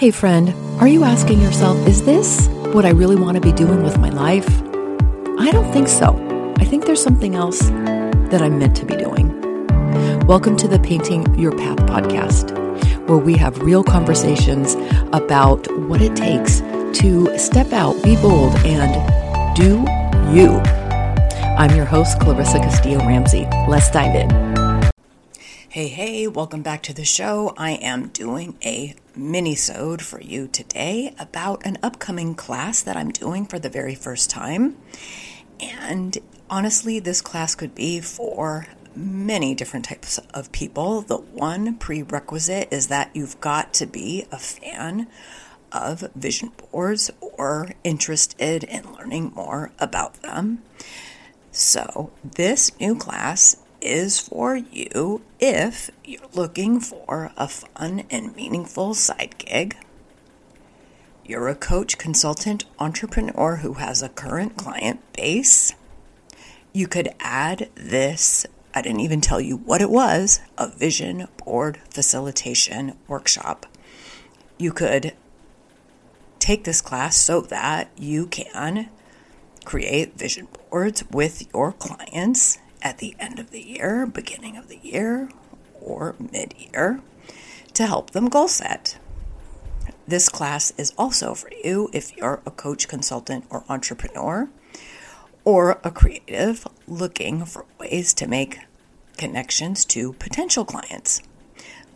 Hey, friend, are you asking yourself, is this what I really want to be doing with my life? I don't think so. I think there's something else that I'm meant to be doing. Welcome to the Painting Your Path podcast, where we have real conversations about what it takes to step out, be bold, and do you. I'm your host, Clarissa Castillo Ramsey. Let's dive in. Hey, hey, welcome back to the show. I am doing a mini-sode for you today about an upcoming class that I'm doing for the very first time. And honestly, this class could be for many different types of people. The one prerequisite is that you've got to be a fan of vision boards or interested in learning more about them. So, this new class is for you if you're looking for a fun and meaningful side gig. You're a coach, consultant, entrepreneur who has a current client base. You could add this, I didn't even tell you what it was, a vision board facilitation workshop. You could take this class so that you can create vision boards with your clients at the end of the year, beginning of the year, or mid year to help them goal set. This class is also for you if you're a coach, consultant, or entrepreneur, or a creative looking for ways to make connections to potential clients.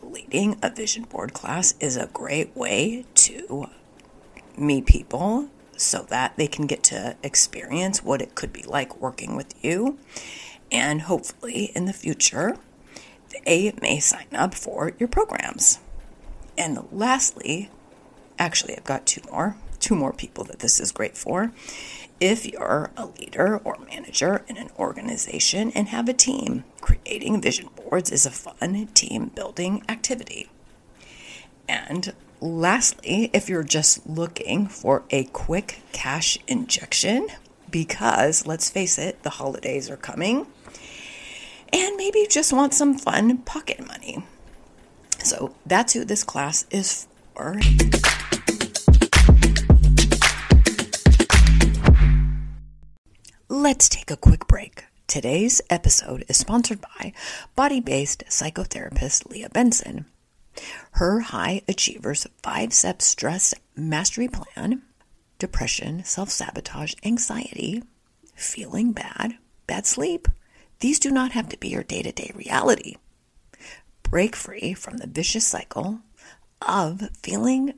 Leading a vision board class is a great way to meet people so that they can get to experience what it could be like working with you and hopefully in the future, they may sign up for your programs. And lastly, actually, I've got two more, two more people that this is great for. If you're a leader or manager in an organization and have a team, creating vision boards is a fun team building activity. And lastly, if you're just looking for a quick cash injection, because let's face it, the holidays are coming and maybe you just want some fun pocket money. So that's who this class is for. Let's take a quick break. Today's episode is sponsored by body based psychotherapist Leah Benson. Her High Achievers 5 Step Stress Mastery Plan, depression, self sabotage, anxiety, feeling bad, bad sleep, these do not have to be your day to day reality. Break free from the vicious cycle of feeling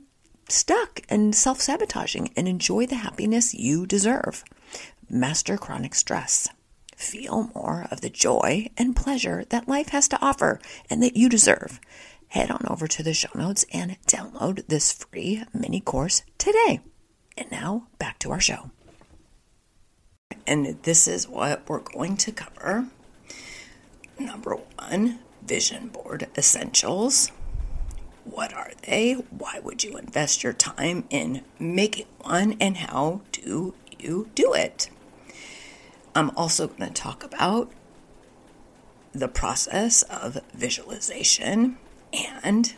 stuck and self sabotaging and enjoy the happiness you deserve. Master chronic stress. Feel more of the joy and pleasure that life has to offer and that you deserve. Head on over to the show notes and download this free mini course today. And now back to our show. And this is what we're going to cover Number one, vision board essentials. What are they? Why would you invest your time in making one? And how do you do it? I'm also going to talk about the process of visualization and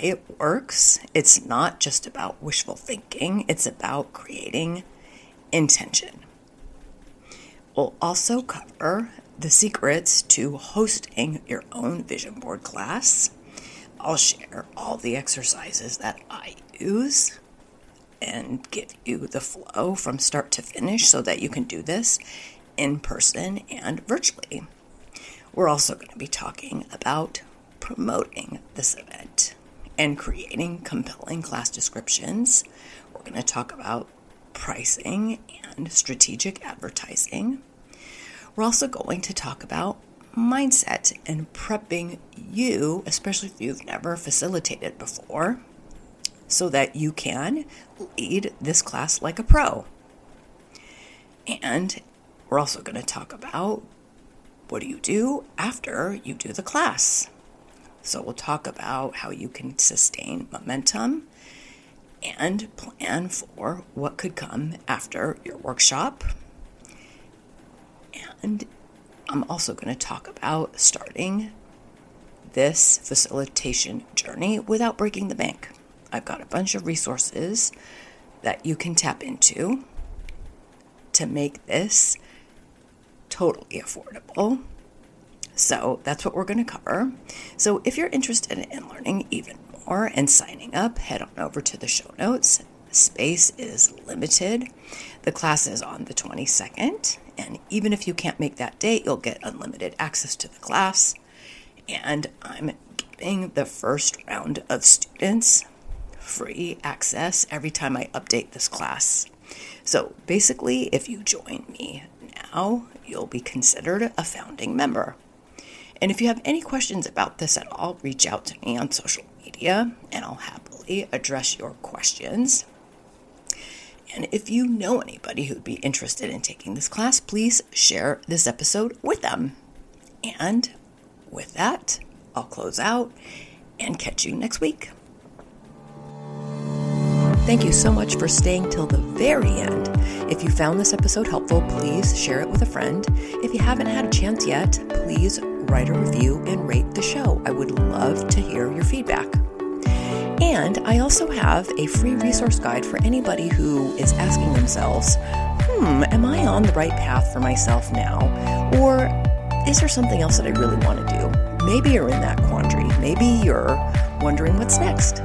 it works. It's not just about wishful thinking, it's about creating intention. We'll also cover the secrets to hosting your own vision board class. I'll share all the exercises that I use and give you the flow from start to finish so that you can do this in person and virtually. We're also going to be talking about promoting this event and creating compelling class descriptions. We're going to talk about pricing and strategic advertising. We're also going to talk about mindset and prepping you, especially if you've never facilitated before, so that you can lead this class like a pro. And we're also going to talk about what do you do after you do the class. So we'll talk about how you can sustain momentum and plan for what could come after your workshop and I'm also going to talk about starting this facilitation journey without breaking the bank. I've got a bunch of resources that you can tap into to make this totally affordable. So that's what we're going to cover. So if you're interested in learning even more and signing up, head on over to the show notes. Space is limited. The class is on the 22nd, and even if you can't make that date, you'll get unlimited access to the class. And I'm giving the first round of students free access every time I update this class. So basically, if you join me now, you'll be considered a founding member. And if you have any questions about this at all, reach out to me on social media and I'll happily address your questions. And if you know anybody who'd be interested in taking this class, please share this episode with them. And with that, I'll close out and catch you next week. Thank you so much for staying till the very end. If you found this episode helpful, please share it with a friend. If you haven't had a chance yet, please write a review and rate the show. I would love to hear your feedback. And I also have a free resource guide for anybody who is asking themselves, hmm, am I on the right path for myself now? Or is there something else that I really want to do? Maybe you're in that quandary. Maybe you're wondering what's next.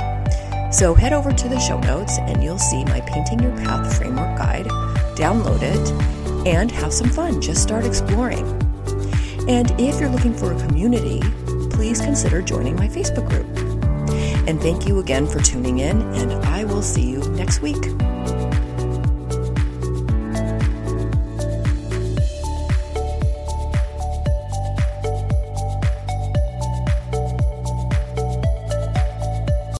So head over to the show notes and you'll see my Painting Your Path framework guide. Download it and have some fun. Just start exploring. And if you're looking for a community, please consider joining my Facebook group. And thank you again for tuning in, and I will see you next week.